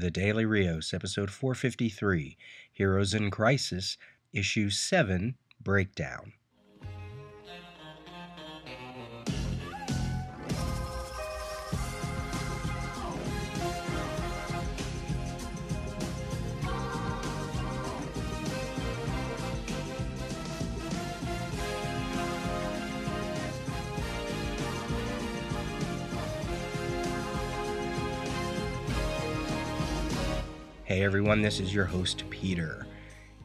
The Daily Rios, episode 453, Heroes in Crisis, issue 7, Breakdown. Everyone, this is your host Peter.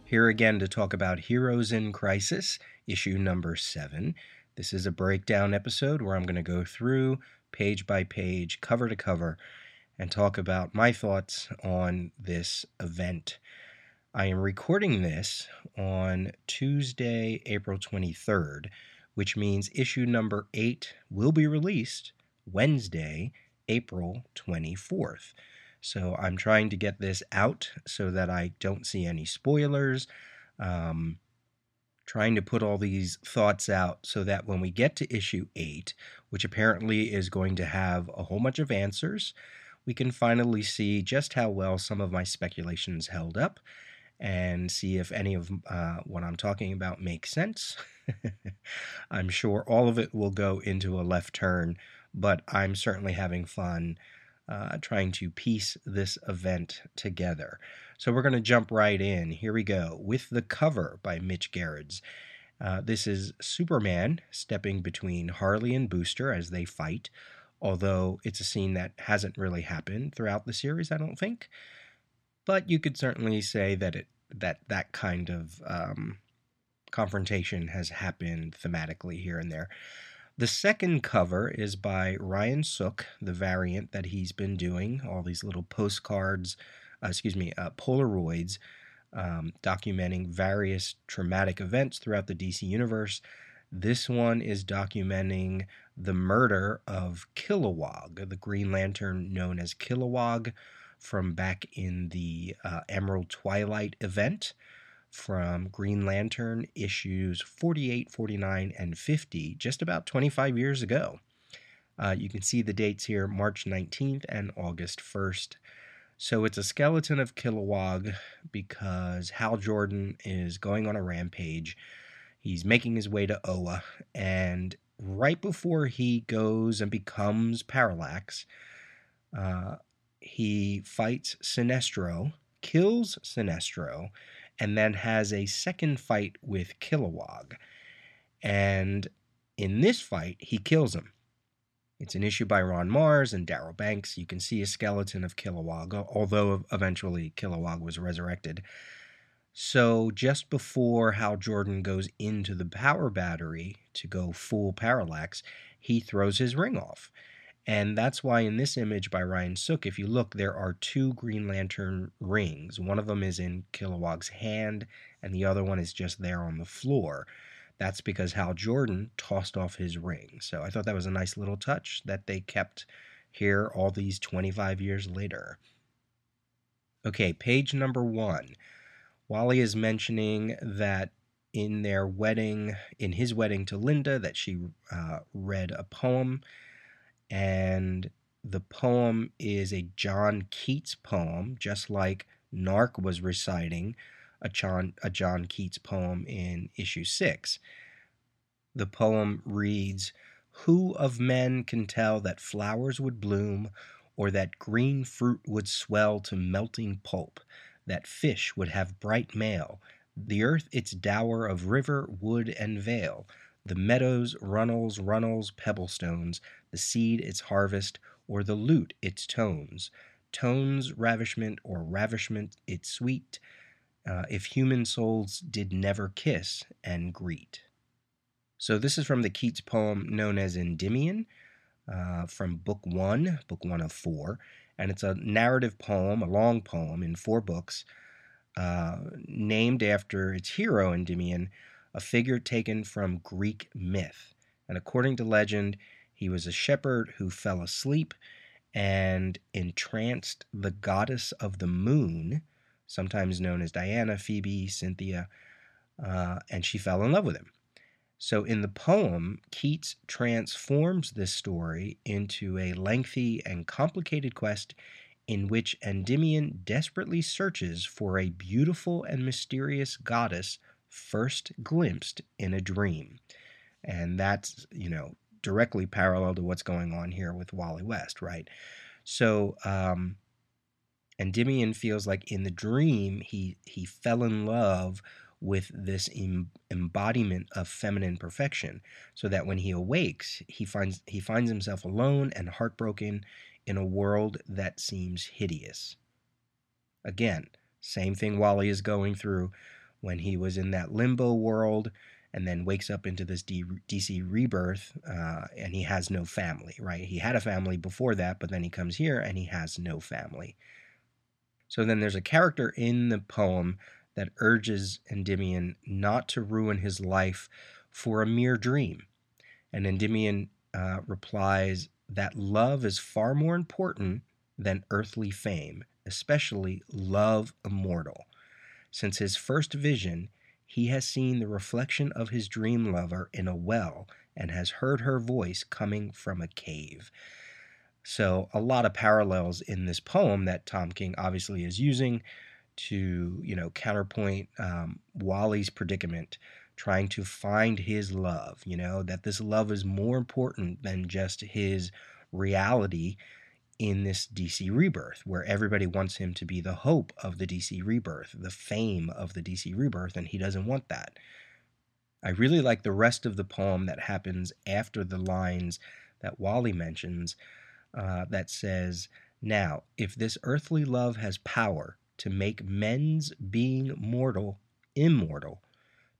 Here again to talk about Heroes in Crisis, issue number 7. This is a breakdown episode where I'm going to go through page by page, cover to cover, and talk about my thoughts on this event. I am recording this on Tuesday, April 23rd, which means issue number 8 will be released Wednesday, April 24th. So I'm trying to get this out so that I don't see any spoilers. Um, trying to put all these thoughts out so that when we get to issue 8, which apparently is going to have a whole bunch of answers, we can finally see just how well some of my speculations held up and see if any of uh, what I'm talking about makes sense. I'm sure all of it will go into a left turn, but I'm certainly having fun uh, trying to piece this event together. So we're going to jump right in. Here we go with the cover by Mitch Gerads. Uh, this is Superman stepping between Harley and Booster as they fight, although it's a scene that hasn't really happened throughout the series, I don't think. But you could certainly say that it that that kind of um, confrontation has happened thematically here and there. The second cover is by Ryan Sook, the variant that he's been doing, all these little postcards, uh, excuse me, uh, Polaroids, um, documenting various traumatic events throughout the DC universe. This one is documenting the murder of Kilowog, the Green Lantern known as Kilowog, from back in the uh, Emerald Twilight event from Green Lantern issues 48, 49, and 50, just about 25 years ago. Uh, you can see the dates here March 19th and August 1st. So it's a skeleton of Kilowog because Hal Jordan is going on a rampage. He's making his way to Oa, and right before he goes and becomes Parallax, uh, he fights Sinestro, kills Sinestro, and then has a second fight with Kilowog. And in this fight, he kills him. It's an issue by Ron Marz and Darryl Banks. You can see a skeleton of Kilowog, although eventually Kilowog was resurrected. So, just before Hal Jordan goes into the power battery to go full parallax, he throws his ring off. And that's why in this image by Ryan Sook, if you look, there are two Green Lantern rings. One of them is in Kilowog's hand, and the other one is just there on the floor. That's because Hal Jordan tossed off his ring. So I thought that was a nice little touch that they kept here all these 25 years later. Okay, page number one. Wally is mentioning that in their wedding, in his wedding to Linda, that she uh, read a poem and the poem is a John Keats poem, just like Gnarrk was reciting a John, a John Keats poem in issue six. The poem reads Who of men can tell that flowers would bloom, or that green fruit would swell to melting pulp, that fish would have bright mail, the earth its dower of river, wood, and vale, the meadows, runnels, runnels, pebblestones, the seed its harvest, or the lute its tones, tones ravishment, or ravishment its sweet, uh, if human souls did never kiss and greet. So this is from the Keats poem known as Endymion, uh, from Book One, Book One of Four, and it's a narrative poem, a long poem in four books, uh, named after its hero Endymion, a figure taken from Greek myth. And according to legend, he was a shepherd who fell asleep and entranced the goddess of the moon, sometimes known as Diana, Phoebe, Cynthia, uh, and she fell in love with him. So in the poem, Keats transforms this story into a lengthy and complicated quest in which Endymion desperately searches for a beautiful and mysterious goddess first glimpsed in a dream. And that's, you know, directly parallel to what's going on here with Wally West, right? So, um, Endymion feels like in the dream he he fell in love with this em- embodiment of feminine perfection so that when he awakes he finds he finds himself alone and heartbroken in a world that seems hideous again same thing wally is going through when he was in that limbo world and then wakes up into this D- dc rebirth uh, and he has no family right he had a family before that but then he comes here and he has no family so then there's a character in the poem that urges Endymion not to ruin his life for a mere dream. And Endymion uh, replies that love is far more important than earthly fame, especially love immortal. Since his first vision, he has seen the reflection of his dream lover in a well and has heard her voice coming from a cave. So, a lot of parallels in this poem that Tom King obviously is using to you know counterpoint um, Wally's predicament, trying to find his love. You know that this love is more important than just his reality in this DC rebirth, where everybody wants him to be the hope of the DC rebirth, the fame of the DC rebirth, and he doesn't want that. I really like the rest of the poem that happens after the lines that Wally mentions uh, that says, Now, if this earthly love has power, to make men's being mortal immortal,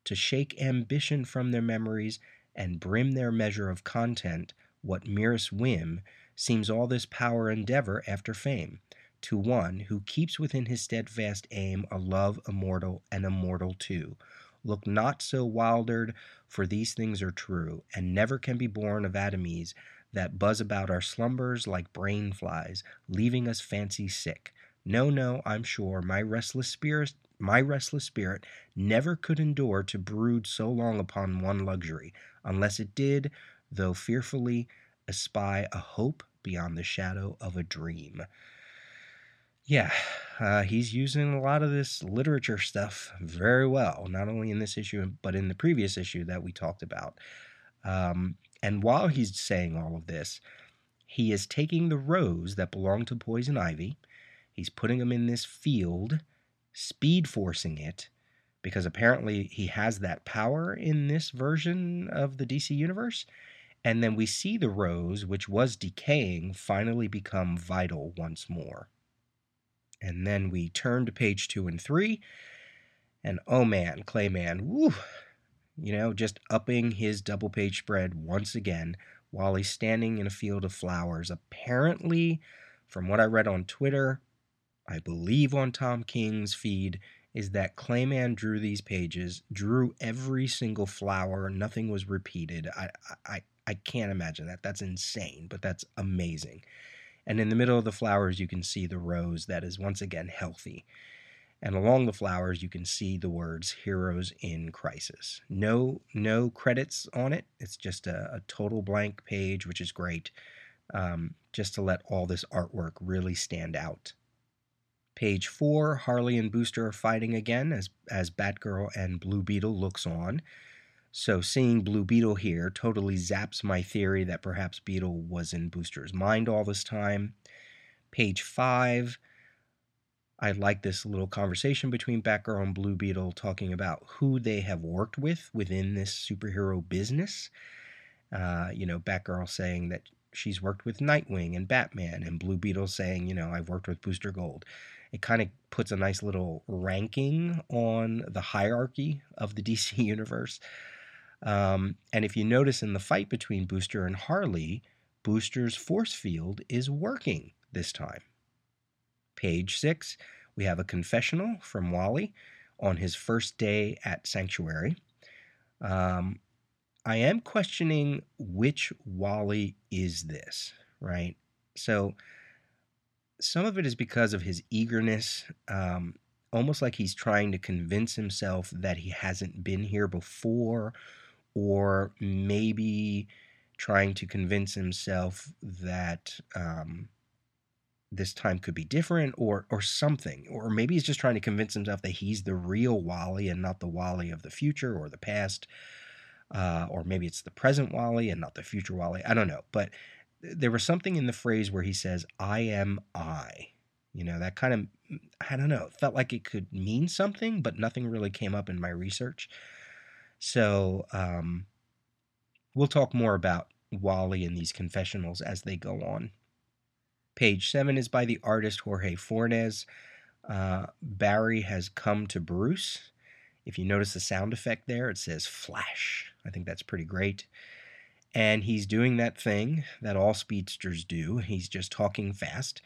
to shake ambition from their memories and brim their measure of content, what merest whim, seems all this power endeavor after fame, to one who keeps within his steadfast aim a love immortal and immortal too. Look not so wildered, for these things are true, and never can be born of atomies that buzz about our slumbers like brain flies, leaving us fancy sick. No, no, I'm sure my restless spirit my restless spirit never could endure to brood so long upon one luxury, unless it did, though fearfully, espy a hope beyond the shadow of a dream. Yeah, uh, he's using a lot of this literature stuff very well, not only in this issue, but in the previous issue that we talked about. Um, and while he's saying all of this, he is taking the rose that belonged to Poison Ivy He's putting them in this field, speed forcing it, because apparently he has that power in this version of the DC universe. And then we see the rose, which was decaying, finally become vital once more. And then we turn to page two and three. And oh man, Clay Mann, woo, you know, just upping his double page spread once again while he's standing in a field of flowers. Apparently, from what I read on Twitter, I believe on Tom King's feed is that Clay Mann drew these pages, drew every single flower, nothing was repeated. I, I, I can't imagine that. That's insane, but that's amazing. And in the middle of the flowers, you can see the rose that is once again healthy. And along the flowers, you can see the words "Heroes in Crisis." No, no credits on it. It's just a, a total blank page, which is great, um, just to let all this artwork really stand out. Page 4, Harley and Booster are fighting again as, as Batgirl and Blue Beetle looks on. So seeing Blue Beetle here totally zaps my theory that perhaps Beetle was in Booster's mind all this time. Page 5, I like this little conversation between Batgirl and Blue Beetle talking about who they have worked with within this superhero business. Uh, you know, Batgirl saying that she's worked with Nightwing and Batman, and Blue Beetle saying, you know, I've worked with Booster Gold it kind of puts a nice little ranking on the hierarchy of the DC universe. Um, and if you notice in the fight between Booster and Harley, Booster's force field is working this time. Page six, we have a confessional from Wally on his first day at Sanctuary. Um, I am questioning which Wally is this, right? So some of it is because of his eagerness, um, almost like he's trying to convince himself that he hasn't been here before, or maybe trying to convince himself that um, this time could be different or or something or maybe he's just trying to convince himself that he's the real wally and not the wally of the future or the past uh, or maybe it's the present wally and not the future wally i don't know but there was something in the phrase where he says i am i you know that kind of i don't know felt like it could mean something but nothing really came up in my research so um, we'll talk more about wally in these confessionals as they go on Page seven is by the artist Jorge Fornes. Uh, Barry has come to Bruce. If you notice the sound effect there, it says flash. I think that's pretty great. And he's doing that thing that all speedsters do. He's just talking fast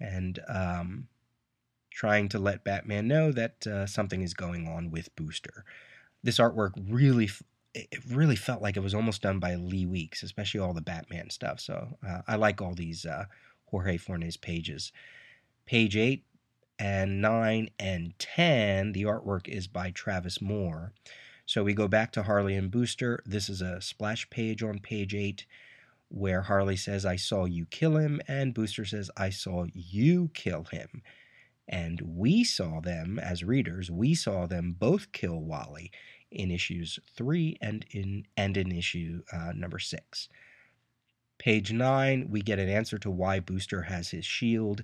and um, trying to let Batman know that uh, something is going on with Booster. This artwork really, it really felt like it was almost done by Lee Weeks, especially all the Batman stuff. So uh, I like all these uh, Jorge Fornes pages. Page 8 and 9 and 10, the artwork is by Travis Moore. So we go back to Harley and Booster. This is a splash page on page 8 where Harley says, I saw you kill him, and Booster says, I saw you kill him. And we saw them, as readers, we saw them both kill Wally in issues 3 and in, and in issue uh, number 6. Page 9, we get an answer to why Booster has his shield.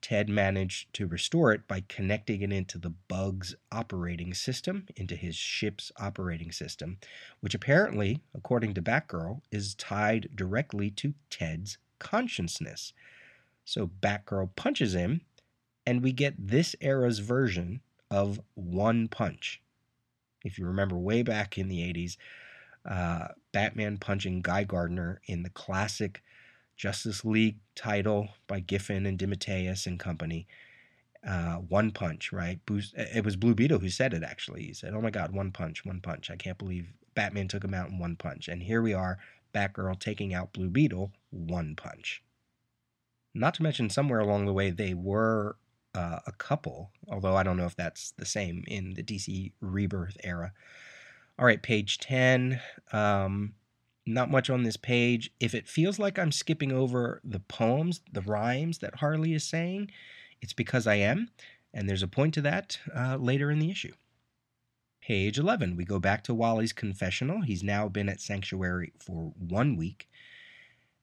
Ted managed to restore it by connecting it into the bug's operating system, into his ship's operating system, which apparently, according to Batgirl, is tied directly to Ted's consciousness. So Batgirl punches him, and we get this era's version of One Punch. If you remember way back in the 80s, uh, Batman punching Guy Gardner in the classic Justice League title by Giffen and DeMatteis and company. Uh, one punch, right? It was Blue Beetle who said it actually. He said, Oh my God, one punch, one punch. I can't believe Batman took him out in one punch. And here we are, Batgirl taking out Blue Beetle, one punch. Not to mention, somewhere along the way, they were uh, a couple, although I don't know if that's the same in the DC Rebirth era. All right, page 10. Um, not much on this page. If it feels like I'm skipping over the poems, the rhymes that Harley is saying, it's because I am, and there's a point to that uh, later in the issue. Page 11, we go back to Wally's confessional. He's now been at Sanctuary for one week.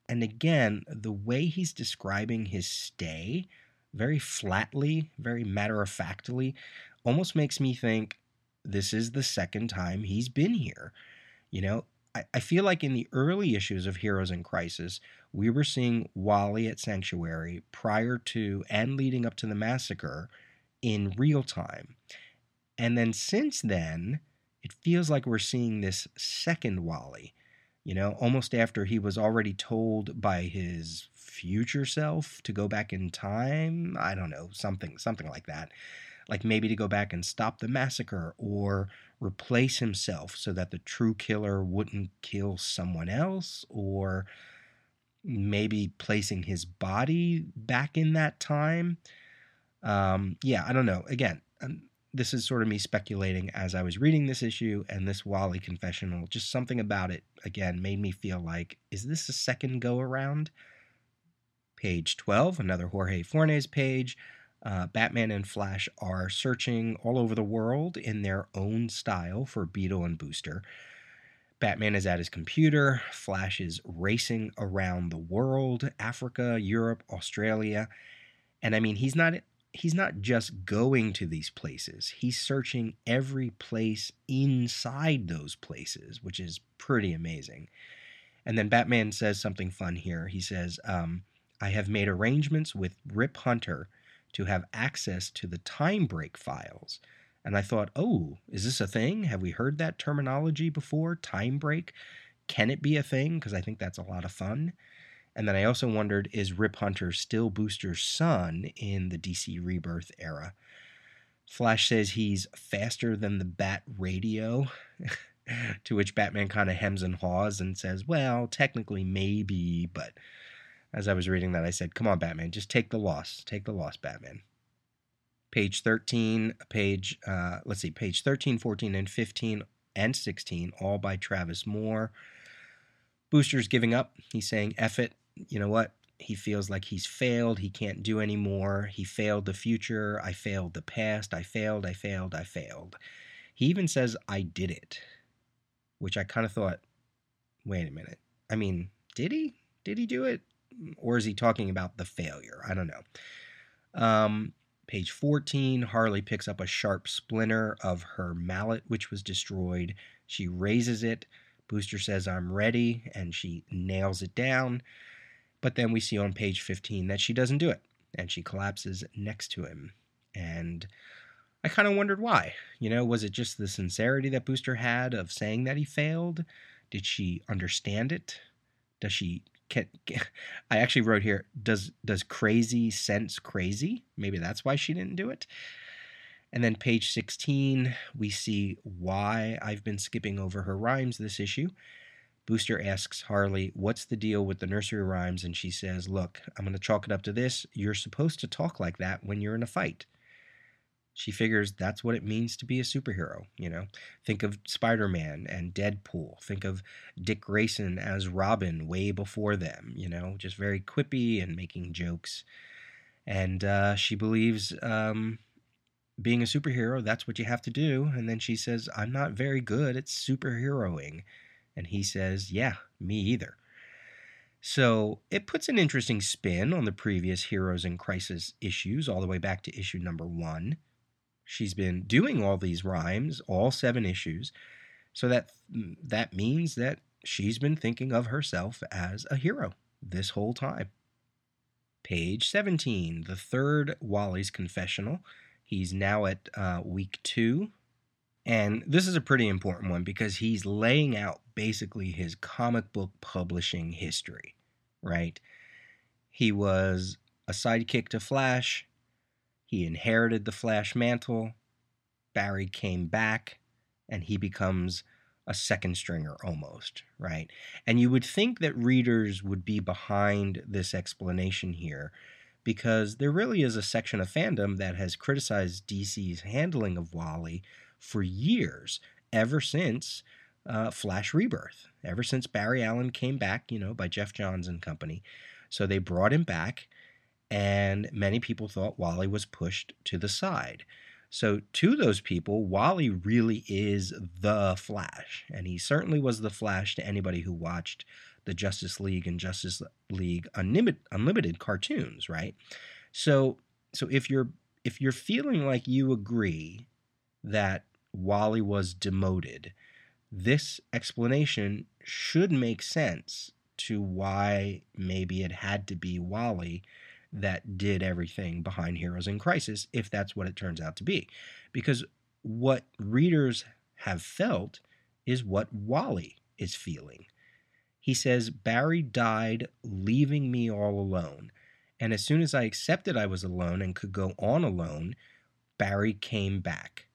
And again, the way he's describing his stay, very flatly, very matter of factly, almost makes me think this is the second time he's been here. You know, I, I feel like in the early issues of Heroes in Crisis, we were seeing Wally at Sanctuary prior to and leading up to the massacre in real time. And then since then, it feels like we're seeing this second Wally, you know, almost after he was already told by his future self to go back in time. I don't know, something something like that like maybe to go back and stop the massacre or replace himself so that the true killer wouldn't kill someone else or maybe placing his body back in that time. Um, yeah, I don't know. Again, um, this is sort of me speculating as I was reading this issue and this Wally confessional. Just something about it, again, made me feel like, is this a second go around? Page 12, another Jorge Fornes page. Uh, Batman and Flash are searching all over the world in their own style for Beetle and Booster. Batman is at his computer. Flash is racing around the world, Africa, Europe, Australia. And I mean, he's not he's not just going to these places. He's searching every place inside those places, which is pretty amazing. And then Batman says something fun here. He says, um, I have made arrangements with Rip Hunter to have access to the time break files. And I thought, oh, is this a thing? Have we heard that terminology before? Time break? Can it be a thing? Because I think that's a lot of fun. And then I also wondered, is Rip Hunter still Booster's son in the DC Rebirth era? Flash says he's faster than the Bat Radio, to which Batman kind of hems and haws and says, well, technically, maybe, but as I was reading that, I said, come on, Batman, just take the loss. Take the loss, Batman. Page 13, page, uh, let's see, page 13, 14, and 15 and 16, all by Travis Moore. Booster's giving up. He's saying, F it. You know what? he feels like he's failed. He can't do anymore. He failed the future. I failed the past. I failed. I failed. I failed. He even says, I did it, which I kind of thought, wait a minute. I mean, did he? Did he do it? Or is he talking about the failure? I don't know. Um, page 14 Harley picks up a sharp splinter of her mallet, which was destroyed. She raises it. Booster says, I'm ready, and she nails it down. But then we see on page 15 that she doesn't do it, and she collapses next to him. And I kind of wondered why. You know, was it just the sincerity that Booster had of saying that he failed? Did she understand it? Does she can, I actually wrote here does does crazy sense crazy? Maybe that's why she didn't do it. And then page 16, we see why I've been skipping over her rhymes this issue. Booster asks Harley, What's the deal with the nursery rhymes? And she says, Look, I'm going to chalk it up to this. You're supposed to talk like that when you're in a fight she figures that's what it means to be a superhero. You know, think of Spider Man and Deadpool. Think of Dick Grayson as Robin way before them. You know, just very quippy and making jokes. And uh, she believes um, being a superhero, that's what you have to do. And then she says, I'm not very good at superheroing. And he says, Yeah, me either. So it puts an interesting spin on the previous Heroes in Crisis issues, all the way back to issue number one. She's been doing all these rhymes, all seven issues, so that that means that she's been thinking of herself as a hero this whole time. Page 17, the third Wally's confessional. He's now at uh, week two. And this is a pretty important one because he's laying out basically his comic book publishing history, right? He was a sidekick to Flash. He inherited the Flash mantle. Barry came back, and he becomes a second stringer almost, right? And you would think that readers would be behind this explanation here because there really is a section of fandom that has criticized DC's handling of Wally for years, ever since uh, Flash Rebirth, ever since Barry Allen came back, you know, by Geoff Johns and company. So they brought him back and many people thought Wally was pushed to the side. So, to those people, Wally really is the Flash, and he certainly was the Flash to anybody who watched the Justice League and Justice League Unlimited, cartoons, right? So, so if you're if you're feeling like you agree that Wally was demoted, this explanation should make sense to why maybe it had to be Wally that did everything behind Heroes in Crisis, if that's what it turns out to be. Because what readers have felt is what Wally is feeling. He says, Barry died, leaving me all alone. And as soon as I accepted I was alone and could go on alone, Barry came back.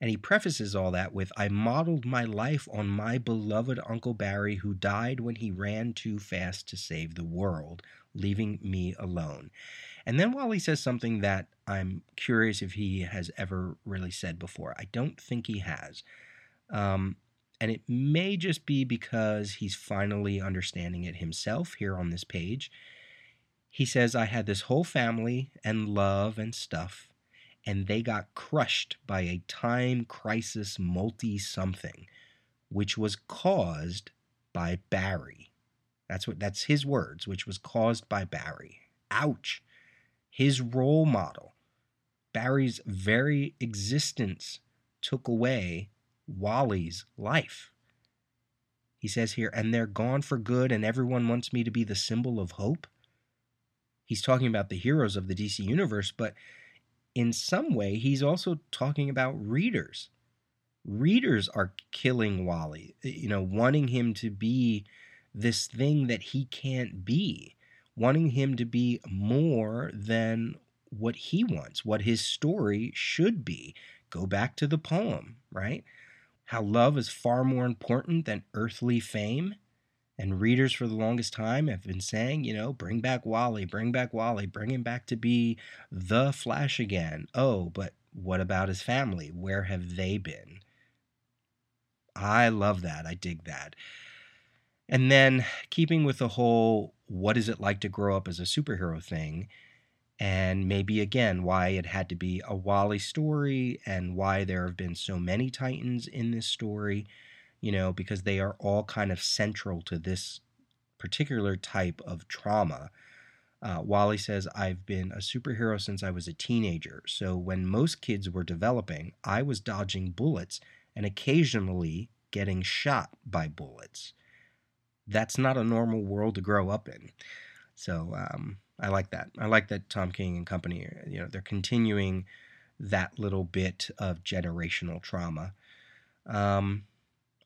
And he prefaces all that with I modeled my life on my beloved Uncle Barry, who died when he ran too fast to save the world, leaving me alone. And then Wally says something that I'm curious if he has ever really said before. I don't think he has. Um, and it may just be because he's finally understanding it himself here on this page. He says, I had this whole family and love and stuff, and they got crushed by a time crisis multi something, which was caused by Barry. That's what that's his words, which was caused by Barry. Ouch. His role model. Barry's very existence took away Wally's life. He says here, and they're gone for good, and everyone wants me to be the symbol of hope. He's talking about the heroes of the DC universe, but in some way, he's also talking about readers. Readers are killing Wally, eh, you know, wanting him to be this thing that he can't be, wanting him to be more than what he wants, what his story should be. Go back to the poem, right? How love is far more important than earthly fame. And readers for the longest time have been saying, you know, bring back Wally, bring back Wally, bring him back to be the Flash again. Oh, but what about his family? Where have they been? I love that. I dig that. And then, keeping with the whole what is it like to grow up as a superhero thing, and maybe again why it had to be a Wally story and why there have been so many Titans in this story, you know, because they are all kind of central to this particular type of trauma. Uh, Wally says, I've been a superhero since I was a teenager. So when most kids were developing, I was dodging bullets and occasionally getting shot by bullets. That's not a normal world to grow up in. So um, I like that. I like that Tom King and company, you know, they're continuing that little bit of generational trauma. Um,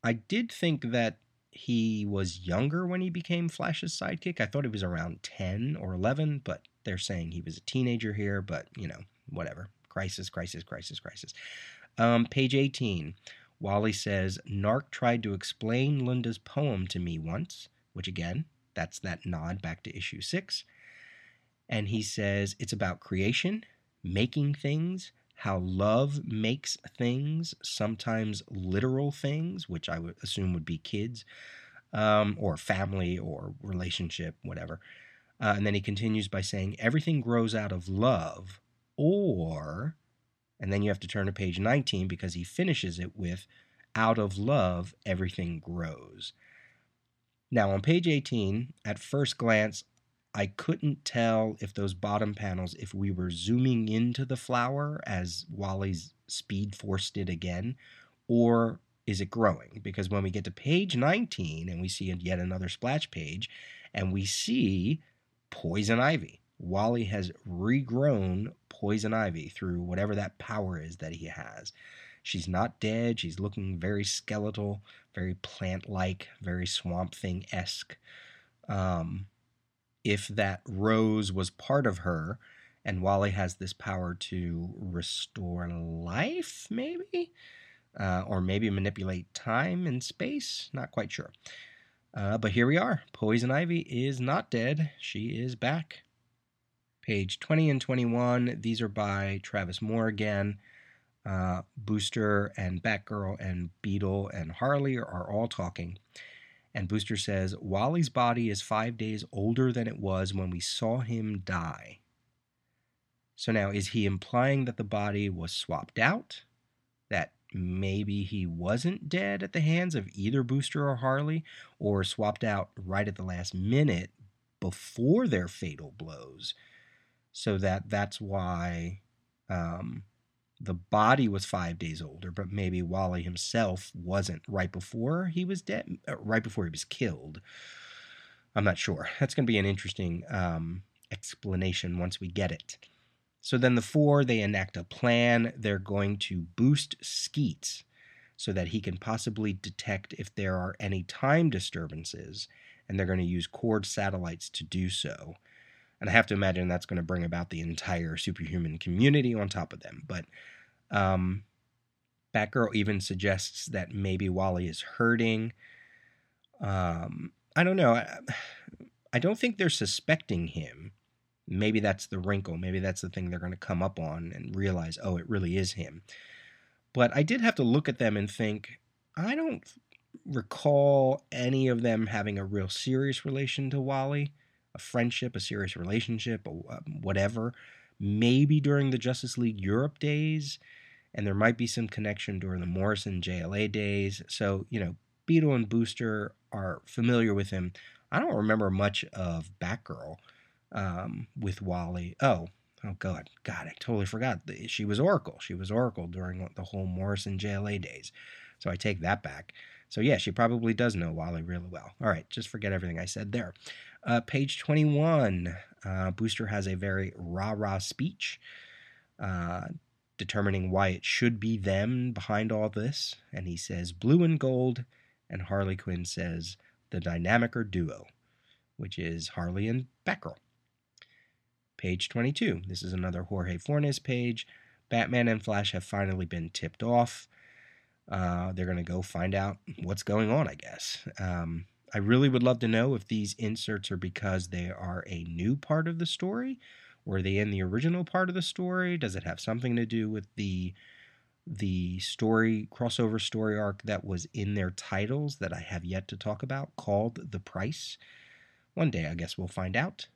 I did think that he was younger when he became Flash's sidekick. I thought he was around 10 or 11, but they're saying he was a teenager here, but you know, whatever. Crisis, crisis, crisis, crisis. Um, page 18. Wally says, Gnarrk tried to explain Linda's poem to me once, which again, that's that nod back to issue 6. And he says it's about creation, making things, how love makes things, sometimes literal things, which I would assume would be kids, um, or family, or relationship, whatever. Uh, and then he continues by saying, everything grows out of love, or, and then you have to turn to page 19 because he finishes it with, out of love, everything grows. Now, on page 18, at first glance, I couldn't tell if those bottom panels, if we were zooming into the flower as Wally's speed forced it again, or is it growing? Because when we get to page 19 and we see yet another splash page and we see poison ivy, Wally has regrown poison ivy through whatever that power is that he has. She's not dead. She's looking very skeletal, very plant like, very swamp thing esque. Um, if that rose was part of her, and Wally has this power to restore life, maybe? Uh, or maybe manipulate time and space? Not quite sure. Uh, but here we are. Poison Ivy is not dead. She is back. Page 20 and 21. These are by Travis Moore again. Uh, Booster and Batgirl and Beetle and Harley are all talking. And Booster says Wally's body is five days older than it was when we saw him die. So now, is he implying that the body was swapped out? That maybe he wasn't dead at the hands of either Booster or Harley, or swapped out right at the last minute before their fatal blows? So that that's why um, the body was five days older, but maybe Wally himself wasn't right before he was dead, uh, right before he was killed. I'm not sure. That's going to be an interesting um, explanation once we get it. So then the four, they enact a plan. They're going to boost Skeets so that he can possibly detect if there are any time disturbances, and they're going to use Kord satellites to do so. And I have to imagine that's going to bring about the entire superhuman community on top of them. But um, Batgirl even suggests that maybe Wally is hurting. Um, I don't know. I, I don't think they're suspecting him. Maybe that's the wrinkle. Maybe that's the thing they're going to come up on and realize, oh, it really is him. But I did have to look at them and think, I don't recall any of them having a real serious relation to Wally a friendship, a serious relationship, whatever. Maybe during the Justice League Europe days, and there might be some connection during the Morrison JLA days. So, you know, Beetle and Booster are familiar with him. I don't remember much of Batgirl um, with Wally. Oh, oh God, God, I totally forgot. She was Oracle. She was Oracle during the whole Morrison JLA days. So I take that back. So yeah, she probably does know Wally really well. All right, just forget everything I said there. Uh, page 21, uh, Booster has a very rah rah speech uh, determining why it should be them behind all this. And he says blue and gold, and Harley Quinn says the Dynamicer duo, which is Harley and Batgirl. Page 22. This is another Jorge Fornes page. Batman and Flash have finally been tipped off. Uh, they're going to go find out what's going on, I guess. Um, I really would love to know if these inserts are because they are a new part of the story. Were they in the original part of the story? Does it have something to do with the the story crossover story arc that was in their titles that I have yet to talk about called The Price? One day, I guess we'll find out.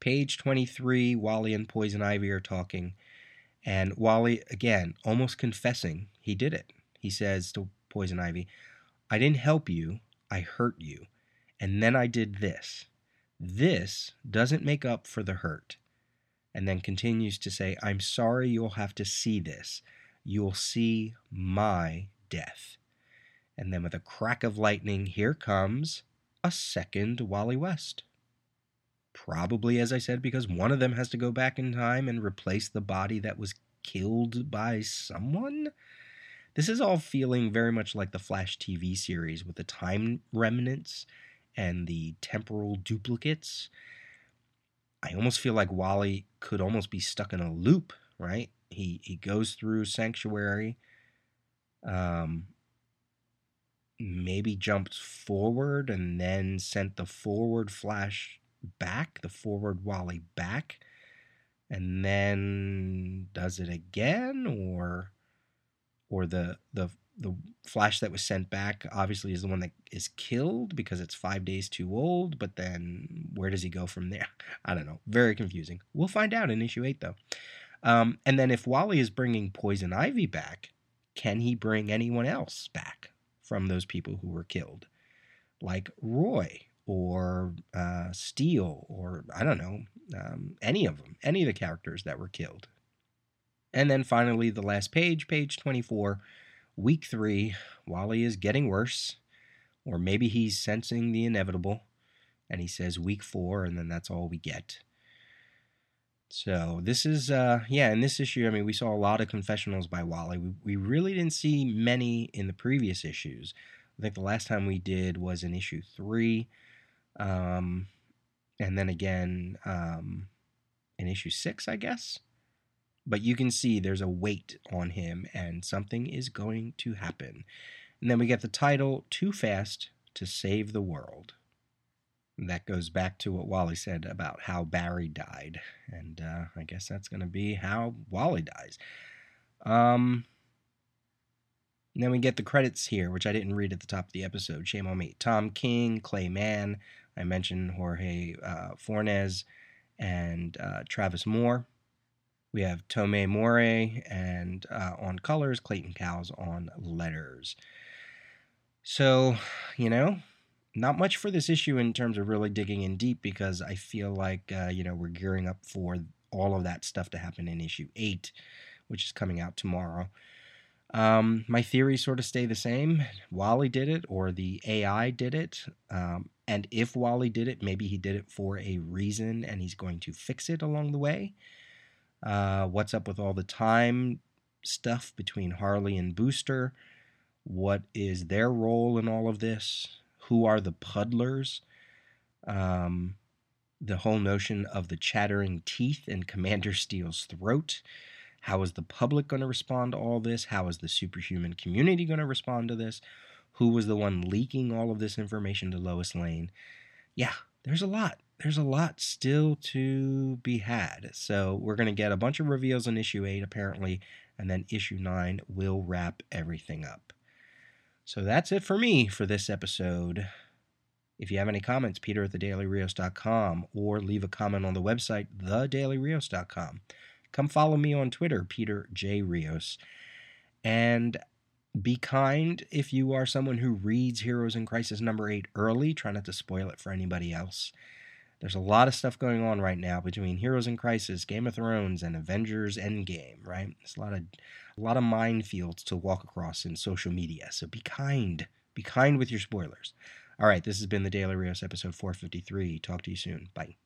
Page 23, Wally and Poison Ivy are talking, and Wally, again, almost confessing he did it. He says to Poison Ivy, I didn't help you, I hurt you. And then I did this. This doesn't make up for the hurt. And then continues to say, I'm sorry you'll have to see this. You'll see my death. And then with a crack of lightning, here comes a second Wally West. Probably, as I said, because one of them has to go back in time and replace the body that was killed by someone. This is all feeling very much like the Flash TV series with the time remnants and the temporal duplicates. I almost feel like Wally could almost be stuck in a loop, right? He he goes through Sanctuary, um, maybe jumped forward and then sent the forward Flash back, the forward Wally back, and then does it again, or or the the the flash that was sent back obviously is the one that is killed because it's five days too old but then where does he go from there? I don't know. Very confusing. We'll find out in issue 8 though. Um, and then if wally is bringing poison ivy back can he bring anyone else back from those people who were killed? Like roy or uh, steel or i don't know um, any of them any of the characters that were killed. And then finally, the last page, page 24, week three, Wally is getting worse, or maybe he's sensing the inevitable, and he says week four, and then that's all we get. So this is, uh, yeah, in this issue, I mean, we saw a lot of confessionals by Wally. We, we really didn't see many in the previous issues. I think the last time we did was in issue three, um, and then again um, in issue six, I guess. But you can see there's a weight on him, and something is going to happen. And then we get the title Too Fast to Save the World. And that goes back to what Wally said about how Barry died. And uh, I guess that's going to be how Wally dies. Um, then we get the credits here, which I didn't read at the top of the episode. Shame on me. Tom King, Clay Mann. I mentioned Jorge uh, Fornes and uh, Travis Moore. We have Tomeu Morey and uh, on colors, Clayton Cowles on letters. So, you know, not much for this issue in terms of really digging in deep because I feel like, uh, you know, we're gearing up for all of that stuff to happen in issue 8, which is coming out tomorrow. Um, my theories sort of stay the same. Wally did it, or the AI did it. Um, and if Wally did it, maybe he did it for a reason and he's going to fix it along the way. Uh, what's up with all the time stuff between Harley and Booster? What is their role in all of this? Who are the puddlers? Um, the whole notion of the chattering teeth in Commander Steel's throat. How is the public going to respond to all this? How is the superhuman community going to respond to this? Who was the one leaking all of this information to Lois Lane? Yeah, there's a lot there's a lot still to be had. So we're going to get a bunch of reveals in issue 8 apparently and then issue 9 will wrap everything up. So that's it for me for this episode. If you have any comments, peter at thedailyrios.com or leave a comment on the website, thedailyrios.com. Come follow me on Twitter, Peter J. Rios. And be kind if you are someone who reads Heroes in Crisis number 8 early. Try not to spoil it for anybody else. There's a lot of stuff going on right now between Heroes in Crisis, Game of Thrones, and Avengers Endgame, right? There's a lot of a lot of minefields to walk across in social media. So be kind. Be kind with your spoilers. All right, this has been the Daily Rios episode 453. Talk to you soon. Bye.